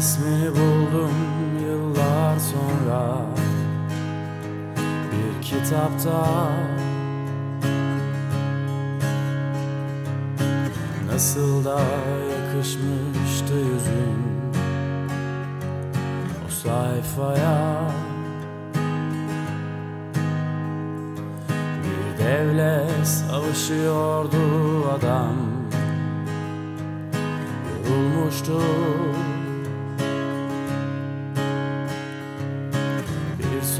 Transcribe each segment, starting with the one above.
İsmini buldum yıllar sonra. Bir kitapta Nasıl da yakışmıştı yüzün. O sayfaya Bir devle savaşıyordu adam. Yorulmuştu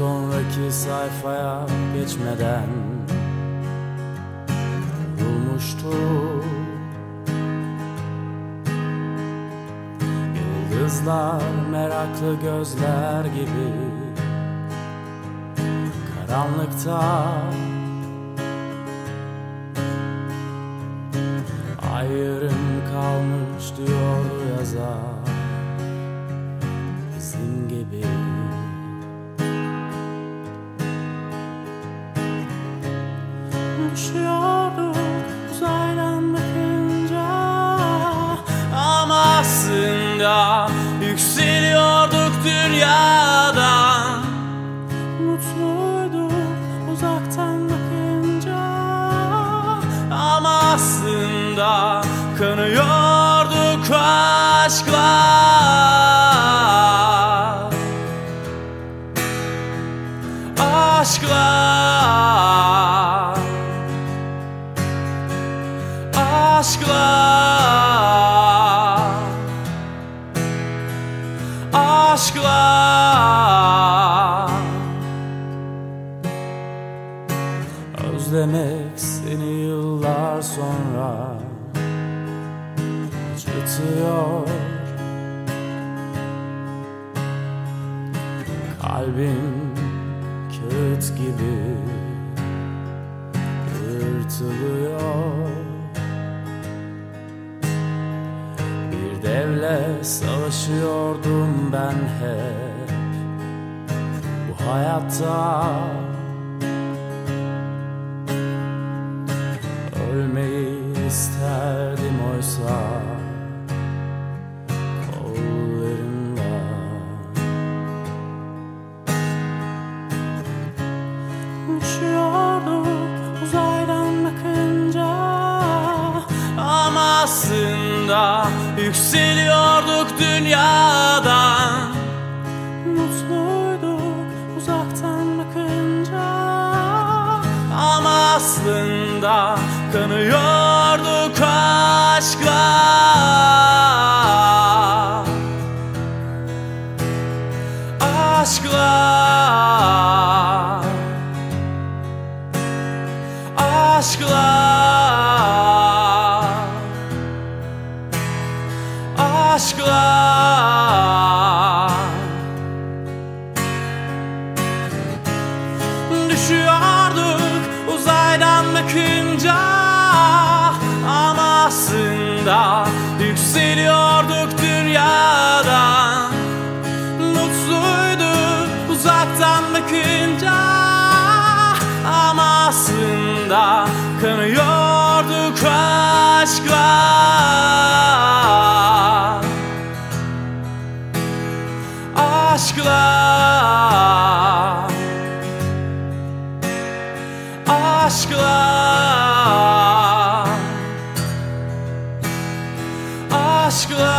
sonraki sayfaya geçmeden Yorulmuştu Yıldızlar meraklı gözler gibi Karanlıkta. Ay yarım kalmış diyordu yazar Uçuyorduk uzaydan bakınca. Ama aslında yükseliyorduk dünyadan. Mutluyduk uzaktan bakınca. Ama aslında kanıyorduk Aşkla Aşkla Aşkla Özlemek seni yıllar sonra acıtıyor. Kalbim kağıt gibi yırtılıyor savaşıyordum ben hep Bu hayatta Ölmeyi isterdim yükseliyorduk dünyadan. Mutluyduk uzaktan bakınca. Ama aslında kanıyorduk aşkla Aşkla. Aşkla aslında yükseliyorduk dünyadan Mutluyduk uzaktan bakınca Ama aslında kanıyorduk aşkla Aşkla Aşkla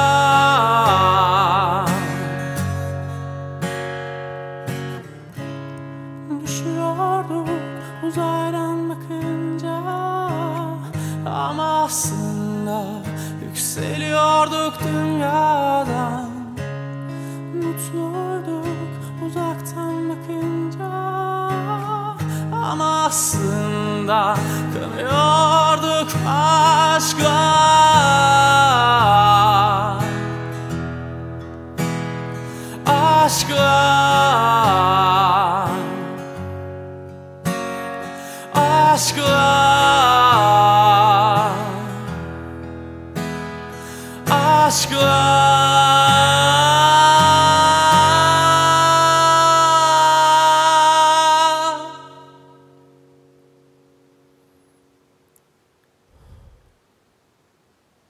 Düşüyorduk uzaydan bakınca Ama aslında yükseliyorduk dünyadan. Mutluyduk uzaktan bakınca Ama aslında kanıyorduk aşkla しく